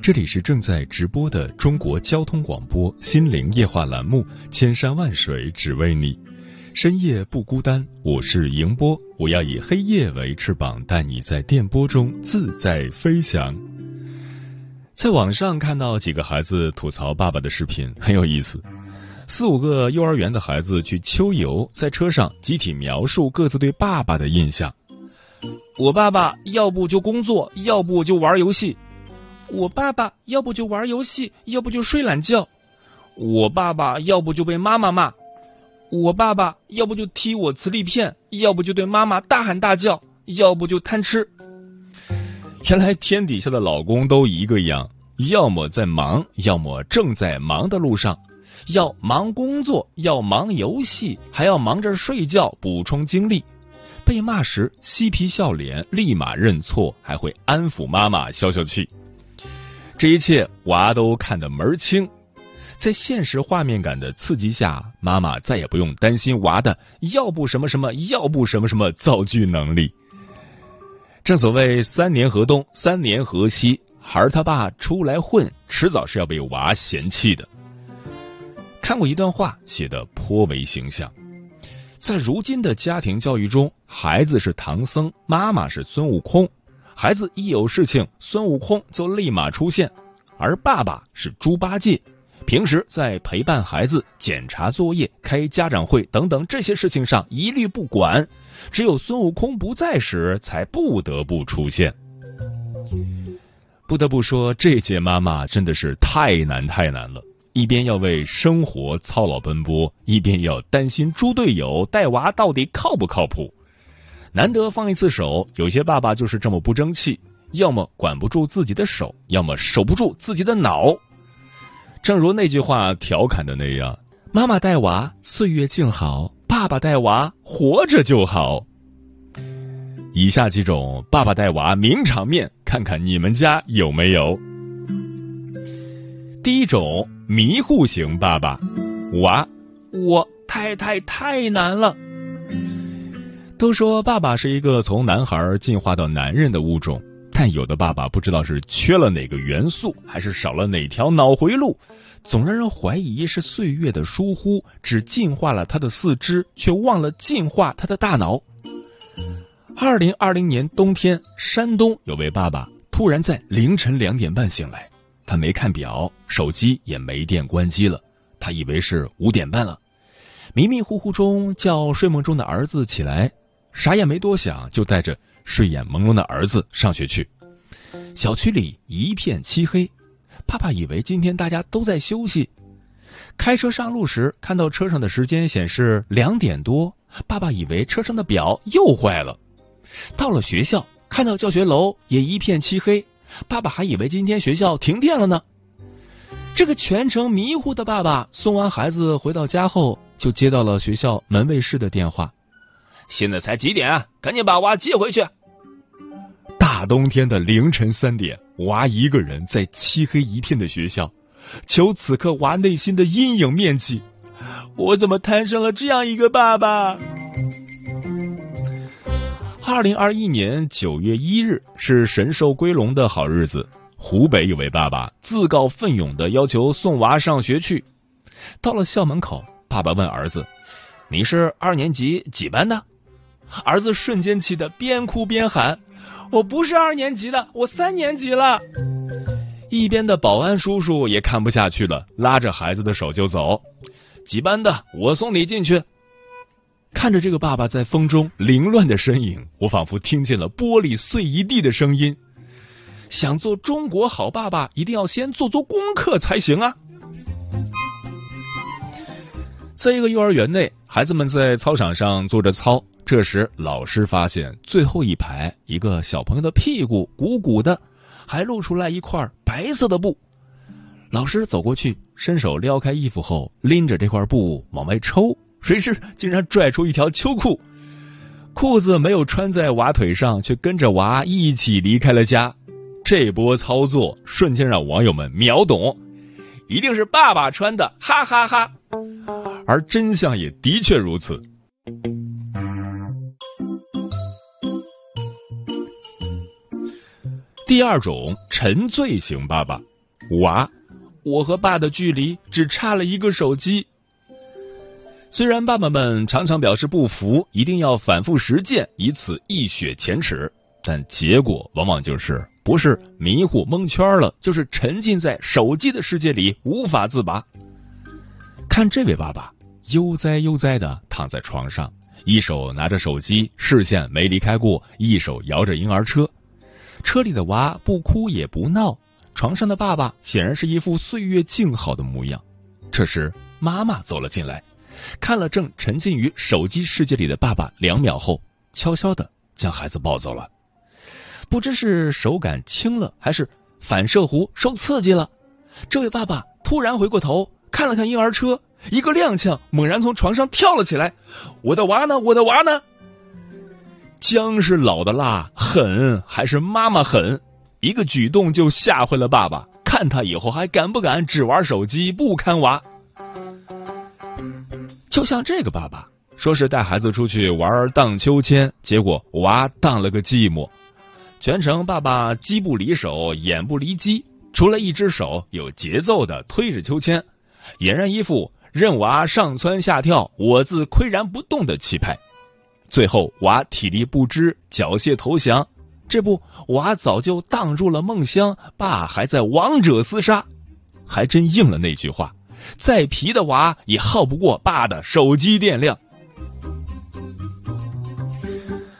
这里是正在直播的中国交通广播心灵夜话栏目《千山万水只为你》，深夜不孤单，我是迎波，我要以黑夜为翅膀，带你在电波中自在飞翔。在网上看到几个孩子吐槽爸爸的视频，很有意思。四五个幼儿园的孩子去秋游，在车上集体描述各自对爸爸的印象。我爸爸要不就工作，要不就玩游戏；我爸爸要不就玩游戏，要不就睡懒觉；我爸爸要不就被妈妈骂；我爸爸要不就踢我磁力片，要不就对妈妈大喊大叫，要不就贪吃。原来天底下的老公都一个样，要么在忙，要么正在忙的路上，要忙工作，要忙游戏，还要忙着睡觉补充精力。被骂时嬉皮笑脸，立马认错，还会安抚妈妈消消气。这一切娃都看得门儿清。在现实画面感的刺激下，妈妈再也不用担心娃的要不什么什么，要不什么什么造句能力。正所谓三年河东，三年河西，孩儿他爸出来混，迟早是要被娃嫌弃的。看过一段话，写的颇为形象。在如今的家庭教育中，孩子是唐僧，妈妈是孙悟空。孩子一有事情，孙悟空就立马出现，而爸爸是猪八戒。平时在陪伴孩子、检查作业、开家长会等等这些事情上一律不管，只有孙悟空不在时才不得不出现。不得不说，这届妈妈真的是太难太难了。一边要为生活操劳奔波，一边要担心猪队友带娃到底靠不靠谱。难得放一次手，有些爸爸就是这么不争气，要么管不住自己的手，要么守不住自己的脑。正如那句话调侃的那样：“妈妈带娃岁月静好，爸爸带娃活着就好。”以下几种爸爸带娃名场面，看看你们家有没有。第一种。迷糊型爸爸，娃，我太太太难了。都说爸爸是一个从男孩进化到男人的物种，但有的爸爸不知道是缺了哪个元素，还是少了哪条脑回路，总让人怀疑是岁月的疏忽，只进化了他的四肢，却忘了进化他的大脑。二零二零年冬天，山东有位爸爸突然在凌晨两点半醒来。他没看表，手机也没电关机了。他以为是五点半了，迷迷糊糊中叫睡梦中的儿子起来，啥也没多想，就带着睡眼朦胧的儿子上学去。小区里一片漆黑，爸爸以为今天大家都在休息。开车上路时，看到车上的时间显示两点多，爸爸以为车上的表又坏了。到了学校，看到教学楼也一片漆黑。爸爸还以为今天学校停电了呢。这个全程迷糊的爸爸送完孩子回到家后，就接到了学校门卫室的电话。现在才几点啊？赶紧把娃接回去。大冬天的凌晨三点，娃一个人在漆黑一片的学校，求此刻娃内心的阴影面积。我怎么摊上了这样一个爸爸？二零二一年九月一日是神兽归笼的好日子。湖北有位爸爸自告奋勇的要求送娃上学去。到了校门口，爸爸问儿子：“你是二年级几班的？”儿子瞬间气得边哭边喊：“我不是二年级的，我三年级了。”一边的保安叔叔也看不下去了，拉着孩子的手就走。几班的，我送你进去。看着这个爸爸在风中凌乱的身影，我仿佛听见了玻璃碎一地的声音。想做中国好爸爸，一定要先做做功课才行啊！在一个幼儿园内，孩子们在操场上做着操。这时，老师发现最后一排一个小朋友的屁股鼓鼓的，还露出来一块白色的布。老师走过去，伸手撩开衣服后，拎着这块布往外抽，谁知竟然拽出一条秋裤，裤子没有穿在娃腿上，却跟着娃一起离开了家。这波操作瞬间让网友们秒懂，一定是爸爸穿的，哈哈哈！而真相也的确如此。第二种沉醉型爸爸，娃，我和爸的距离只差了一个手机。虽然爸爸们常常表示不服，一定要反复实践，以此一雪前耻，但结果往往就是不是迷糊蒙圈了，就是沉浸在手机的世界里无法自拔。看这位爸爸，悠哉悠哉的躺在床上，一手拿着手机，视线没离开过，一手摇着婴儿车。车里的娃不哭也不闹，床上的爸爸显然是一副岁月静好的模样。这时，妈妈走了进来，看了正沉浸于手机世界里的爸爸两秒后，悄悄的将孩子抱走了。不知是手感轻了，还是反射弧受刺激了，这位爸爸突然回过头看了看婴儿车，一个踉跄，猛然从床上跳了起来：“我的娃呢？我的娃呢？”姜是老的辣，狠还是妈妈狠？一个举动就吓坏了爸爸，看他以后还敢不敢只玩手机不看娃？就像这个爸爸，说是带孩子出去玩荡秋千，结果娃荡了个寂寞，全程爸爸机不离手，眼不离机，除了一只手有节奏的推着秋千，俨然一副任娃上蹿下跳，我自岿然不动的气派。最后，娃体力不支，缴械投降。这不，娃早就荡入了梦乡，爸还在王者厮杀，还真应了那句话：再皮的娃也耗不过爸的手机电量。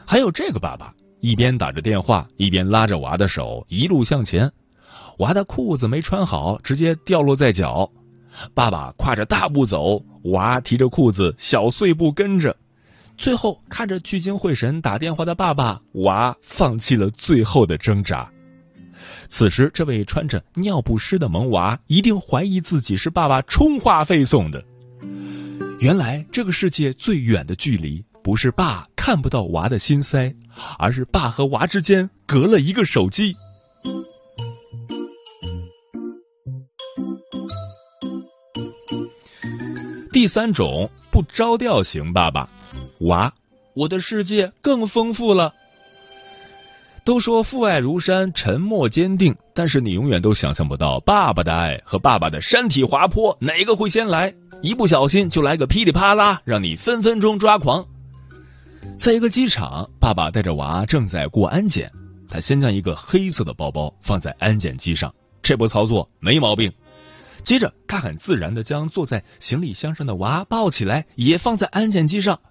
还有这个爸爸，一边打着电话，一边拉着娃的手一路向前。娃的裤子没穿好，直接掉落在脚。爸爸跨着大步走，娃提着裤子小碎步跟着。最后看着聚精会神打电话的爸爸，娃放弃了最后的挣扎。此时，这位穿着尿不湿的萌娃一定怀疑自己是爸爸充话费送的。原来，这个世界最远的距离，不是爸看不到娃的心塞，而是爸和娃之间隔了一个手机。第三种不着调型爸爸。娃，我的世界更丰富了。都说父爱如山，沉默坚定，但是你永远都想象不到爸爸的爱和爸爸的山体滑坡哪个会先来，一不小心就来个噼里啪啦，让你分分钟抓狂。在一个机场，爸爸带着娃正在过安检，他先将一个黑色的包包放在安检机上，这波操作没毛病。接着，他很自然的将坐在行李箱上的娃抱起来，也放在安检机上。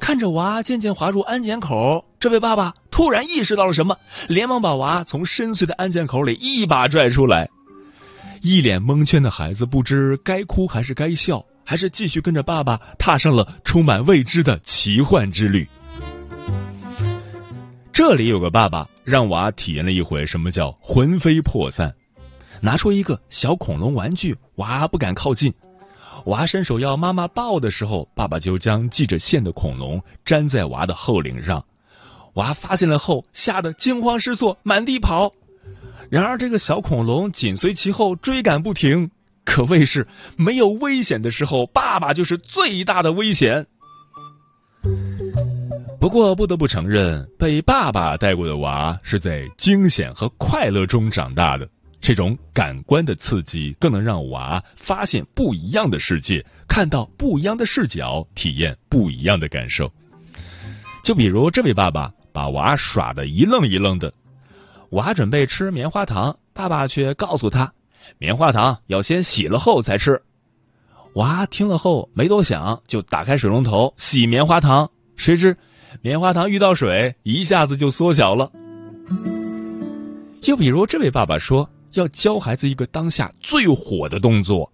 看着娃渐渐滑入安检口，这位爸爸突然意识到了什么，连忙把娃从深邃的安检口里一把拽出来。一脸蒙圈的孩子不知该哭还是该笑，还是继续跟着爸爸踏上了充满未知的奇幻之旅。这里有个爸爸让娃体验了一回什么叫魂飞魄散，拿出一个小恐龙玩具，娃不敢靠近。娃伸手要妈妈抱的时候，爸爸就将系着线的恐龙粘在娃的后领上。娃发现了后，吓得惊慌失措，满地跑。然而，这个小恐龙紧随其后，追赶不停。可谓是没有危险的时候，爸爸就是最大的危险。不过，不得不承认，被爸爸带过的娃是在惊险和快乐中长大的。这种感官的刺激，更能让娃发现不一样的世界，看到不一样的视角，体验不一样的感受。就比如这位爸爸把娃耍的一愣一愣的，娃准备吃棉花糖，爸爸却告诉他，棉花糖要先洗了后才吃。娃听了后没多想，就打开水龙头洗棉花糖，谁知棉花糖遇到水，一下子就缩小了。又比如这位爸爸说要教孩子一个当下最火的动作，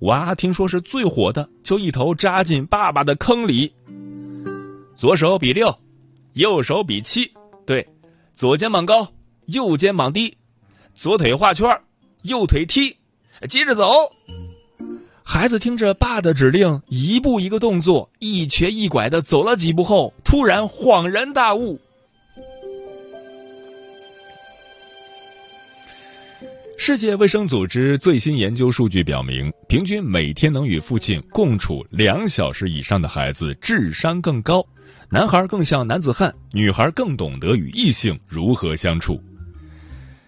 娃听说是最火的，就一头扎进爸爸的坑里。左手比六，右手比七，对，左肩膀高，右肩膀低，左腿画圈，右腿踢，接着走。孩子听着爸的指令，一步一个动作，一瘸一拐的走了几步后，突然恍然大悟。世界卫生组织最新研究数据表明，平均每天能与父亲共处两小时以上的孩子智商更高，男孩更像男子汉，女孩更懂得与异性如何相处。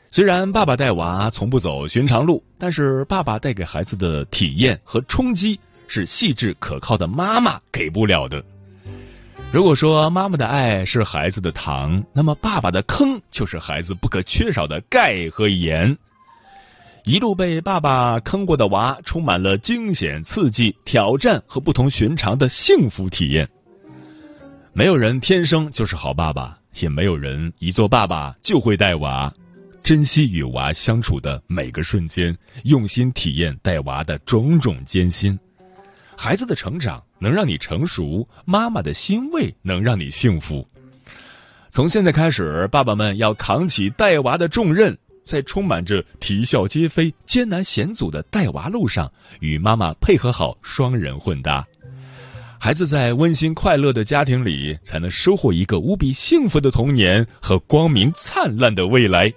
虽然爸爸带娃从不走寻常路，但是爸爸带给孩子的体验和冲击是细致可靠的妈妈给不了的。如果说妈妈的爱是孩子的糖，那么爸爸的坑就是孩子不可缺少的钙和盐。一路被爸爸坑过的娃，充满了惊险、刺激、挑战和不同寻常的幸福体验。没有人天生就是好爸爸，也没有人一做爸爸就会带娃。珍惜与娃相处的每个瞬间，用心体验带娃的种种艰辛。孩子的成长能让你成熟，妈妈的欣慰能让你幸福。从现在开始，爸爸们要扛起带娃的重任。在充满着啼笑皆非、艰难险阻的带娃路上，与妈妈配合好双人混搭，孩子在温馨快乐的家庭里，才能收获一个无比幸福的童年和光明灿烂的未来。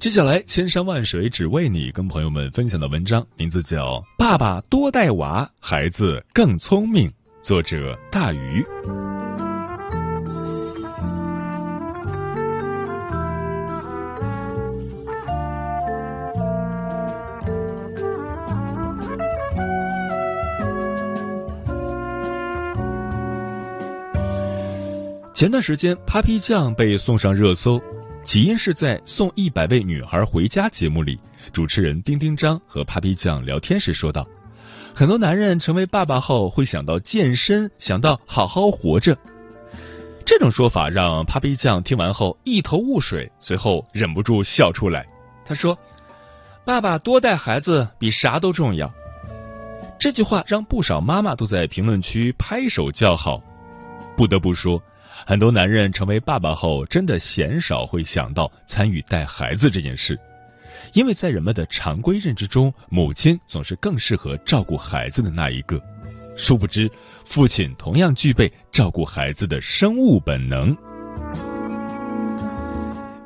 接下来，千山万水只为你，跟朋友们分享的文章名字叫《爸爸多带娃，孩子更聪明》。作者大鱼。前段时间，Papi 酱被送上热搜，起因是在《送一百位女孩回家》节目里，主持人丁丁张和 Papi 酱聊天时说道。很多男人成为爸爸后会想到健身，想到好好活着。这种说法让 Papi 酱听完后一头雾水，随后忍不住笑出来。他说：“爸爸多带孩子比啥都重要。”这句话让不少妈妈都在评论区拍手叫好。不得不说，很多男人成为爸爸后，真的鲜少会想到参与带孩子这件事。因为在人们的常规认知中，母亲总是更适合照顾孩子的那一个。殊不知，父亲同样具备照顾孩子的生物本能。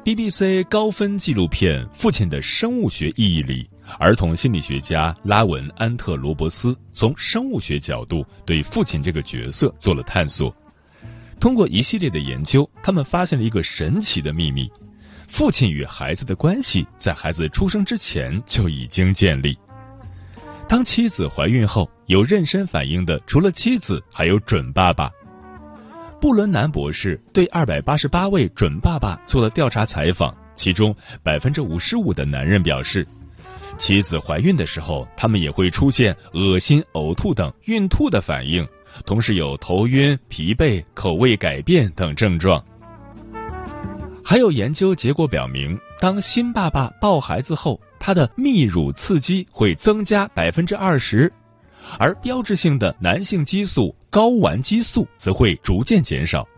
BBC 高分纪录片《父亲的生物学意义》里，儿童心理学家拉文·安特罗伯斯从生物学角度对父亲这个角色做了探索。通过一系列的研究，他们发现了一个神奇的秘密。父亲与孩子的关系在孩子出生之前就已经建立。当妻子怀孕后，有妊娠反应的除了妻子，还有准爸爸。布伦南博士对二百八十八位准爸爸做了调查采访，其中百分之五十五的男人表示，妻子怀孕的时候，他们也会出现恶心、呕吐等孕吐的反应，同时有头晕、疲惫、口味改变等症状。还有研究结果表明，当新爸爸抱孩子后，他的泌乳刺激会增加百分之二十，而标志性的男性激素睾丸激素则会逐渐减少。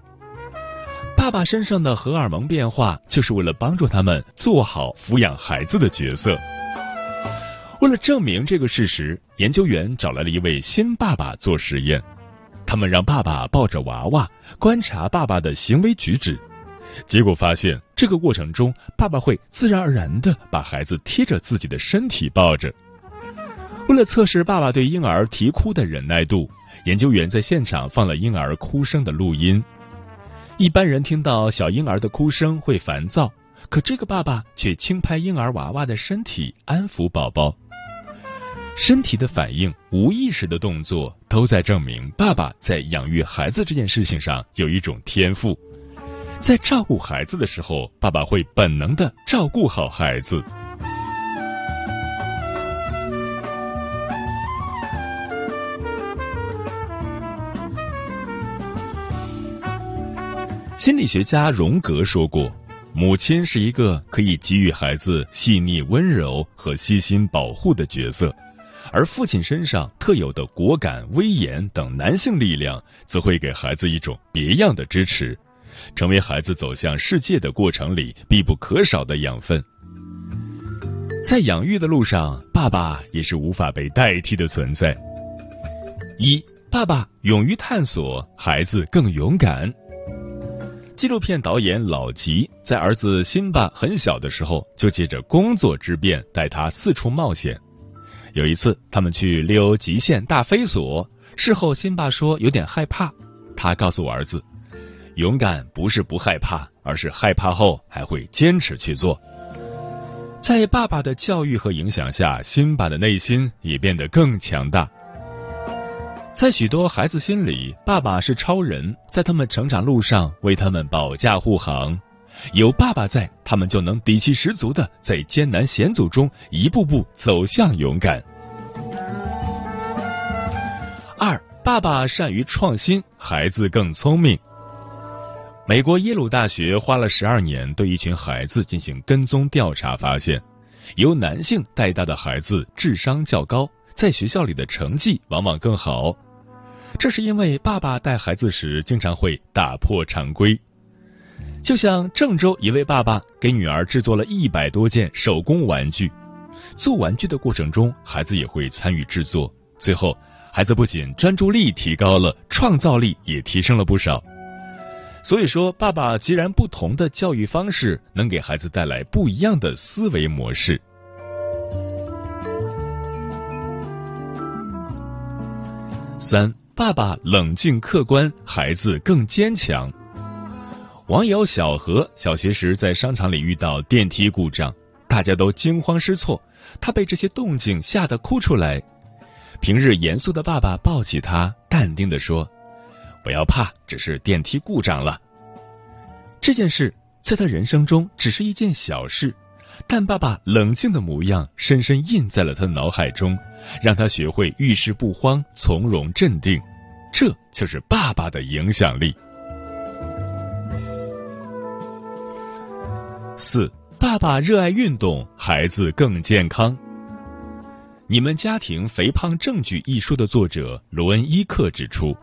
爸爸身上的荷尔蒙变化，就是为了帮助他们做好抚养孩子的角色。为了证明这个事实，研究员找来了一位新爸爸做实验，他们让爸爸抱着娃娃，观察爸爸的行为举止。结果发现，这个过程中，爸爸会自然而然的把孩子贴着自己的身体抱着。为了测试爸爸对婴儿啼哭的忍耐度，研究员在现场放了婴儿哭声的录音。一般人听到小婴儿的哭声会烦躁，可这个爸爸却轻拍婴儿娃娃的身体，安抚宝宝。身体的反应、无意识的动作，都在证明爸爸在养育孩子这件事情上有一种天赋。在照顾孩子的时候，爸爸会本能的照顾好孩子。心理学家荣格说过。母亲是一个可以给予孩子细腻温柔和悉心保护的角色，而父亲身上特有的果敢、威严等男性力量，则会给孩子一种别样的支持，成为孩子走向世界的过程里必不可少的养分。在养育的路上，爸爸也是无法被代替的存在。一，爸爸勇于探索，孩子更勇敢。纪录片导演老吉在儿子辛巴很小的时候，就借着工作之便带他四处冒险。有一次，他们去溜极限大飞索，事后辛巴说有点害怕。他告诉我儿子，勇敢不是不害怕，而是害怕后还会坚持去做。在爸爸的教育和影响下，辛巴的内心也变得更强大。在许多孩子心里，爸爸是超人，在他们成长路上为他们保驾护航。有爸爸在，他们就能底气十足的在艰难险阻中一步步走向勇敢。二，爸爸善于创新，孩子更聪明。美国耶鲁大学花了十二年对一群孩子进行跟踪调查，发现由男性带大的孩子智商较高，在学校里的成绩往往更好。这是因为爸爸带孩子时经常会打破常规，就像郑州一位爸爸给女儿制作了一百多件手工玩具，做玩具的过程中，孩子也会参与制作。最后，孩子不仅专注力提高了，创造力也提升了不少。所以说，爸爸截然不同的教育方式，能给孩子带来不一样的思维模式。三。爸爸冷静客观，孩子更坚强。网友小何小学时在商场里遇到电梯故障，大家都惊慌失措，他被这些动静吓得哭出来。平日严肃的爸爸抱起他，淡定的说：“不要怕，只是电梯故障了。”这件事在他人生中只是一件小事，但爸爸冷静的模样深深印在了他的脑海中。让他学会遇事不慌、从容镇定，这就是爸爸的影响力。四，爸爸热爱运动，孩子更健康。你们家庭肥胖证据一书的作者罗恩·伊克指出。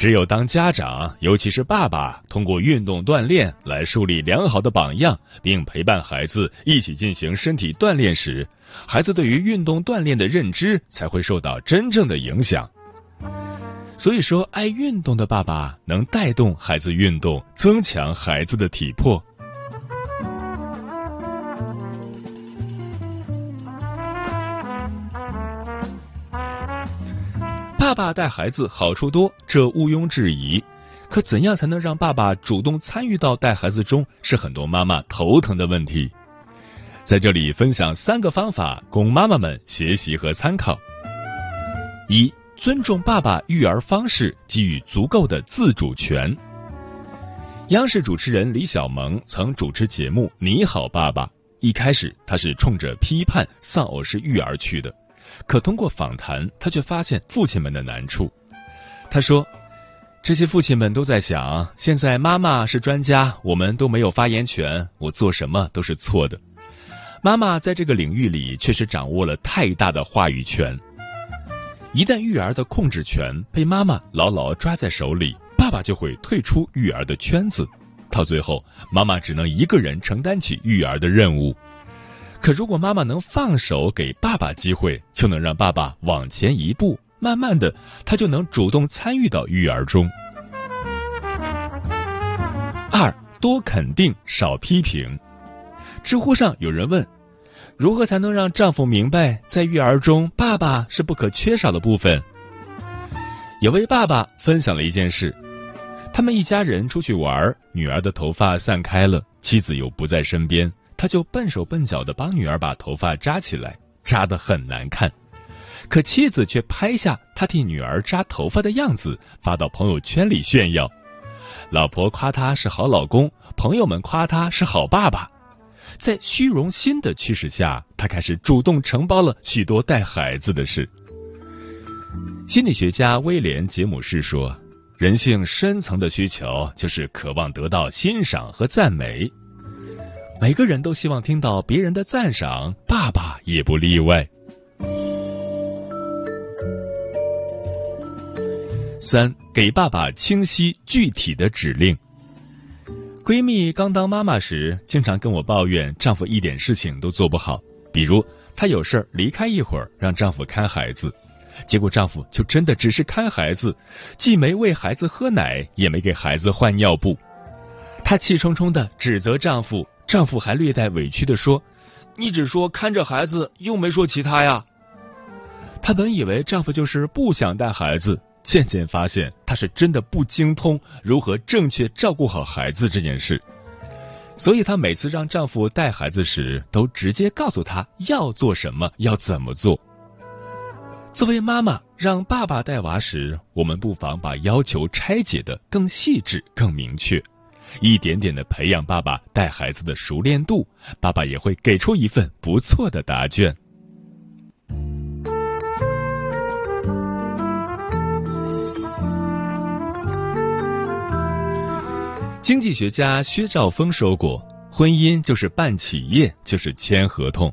只有当家长，尤其是爸爸，通过运动锻炼来树立良好的榜样，并陪伴孩子一起进行身体锻炼时，孩子对于运动锻炼的认知才会受到真正的影响。所以说，爱运动的爸爸能带动孩子运动，增强孩子的体魄。爸带孩子好处多，这毋庸置疑。可怎样才能让爸爸主动参与到带孩子中，是很多妈妈头疼的问题。在这里分享三个方法，供妈妈们学习和参考。一、尊重爸爸育儿方式，给予足够的自主权。央视主持人李小萌曾主持节目《你好，爸爸》，一开始他是冲着批判丧偶式育儿去的。可通过访谈，他却发现父亲们的难处。他说：“这些父亲们都在想，现在妈妈是专家，我们都没有发言权，我做什么都是错的。妈妈在这个领域里确实掌握了太大的话语权。一旦育儿的控制权被妈妈牢牢抓在手里，爸爸就会退出育儿的圈子，到最后，妈妈只能一个人承担起育儿的任务。”可如果妈妈能放手给爸爸机会，就能让爸爸往前一步，慢慢的，他就能主动参与到育儿中。二多肯定，少批评。知乎上有人问，如何才能让丈夫明白，在育儿中，爸爸是不可缺少的部分？有位爸爸分享了一件事，他们一家人出去玩，女儿的头发散开了，妻子又不在身边。他就笨手笨脚的帮女儿把头发扎起来，扎得很难看。可妻子却拍下他替女儿扎头发的样子，发到朋友圈里炫耀。老婆夸他是好老公，朋友们夸他是好爸爸。在虚荣心的驱使下，他开始主动承包了许多带孩子的事。心理学家威廉·杰姆士说：“人性深层的需求就是渴望得到欣赏和赞美。每个人都希望听到别人的赞赏，爸爸也不例外。”三，给爸爸清晰具体的指令。闺蜜刚当妈妈时，经常跟我抱怨丈夫一点事情都做不好，比如她有事儿离开一会儿，让丈夫看孩子，结果丈夫就真的只是看孩子，既没喂孩子喝奶，也没给孩子换尿布。她气冲冲的指责丈夫，丈夫还略带委屈的说：“你只说看着孩子，又没说其他呀。”她本以为丈夫就是不想带孩子。渐渐发现，她是真的不精通如何正确照顾好孩子这件事，所以她每次让丈夫带孩子时，都直接告诉他要做什么，要怎么做。作为妈妈，让爸爸带娃时，我们不妨把要求拆解的更细致、更明确，一点点的培养爸爸带孩子的熟练度，爸爸也会给出一份不错的答卷。经济学家薛兆丰说过：“婚姻就是办企业，就是签合同；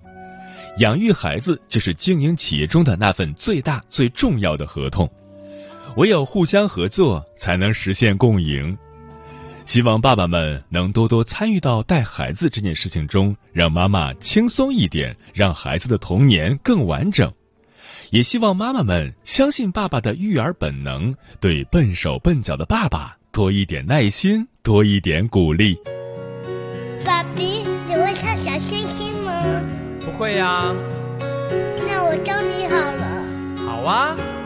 养育孩子就是经营企业中的那份最大最重要的合同。唯有互相合作，才能实现共赢。”希望爸爸们能多多参与到带孩子这件事情中，让妈妈轻松一点，让孩子的童年更完整。也希望妈妈们相信爸爸的育儿本能，对笨手笨脚的爸爸多一点耐心。多一点鼓励。爸比，你会唱小星星吗？不会呀。那我教你好了。好啊。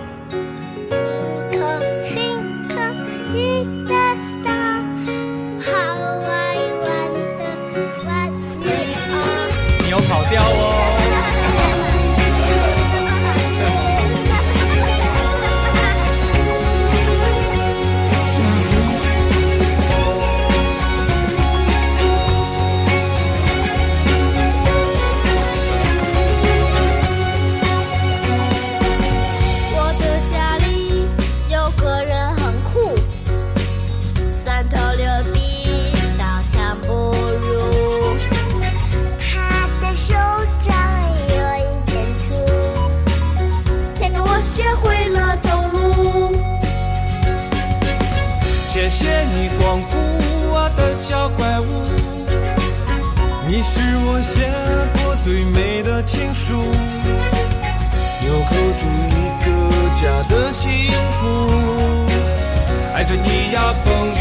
呀，风雨。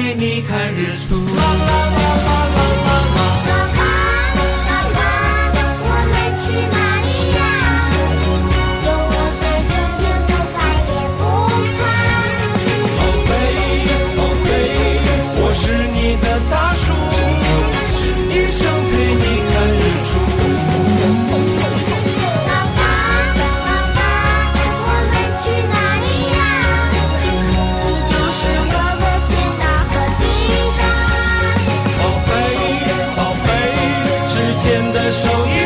陪你看日出。人的手艺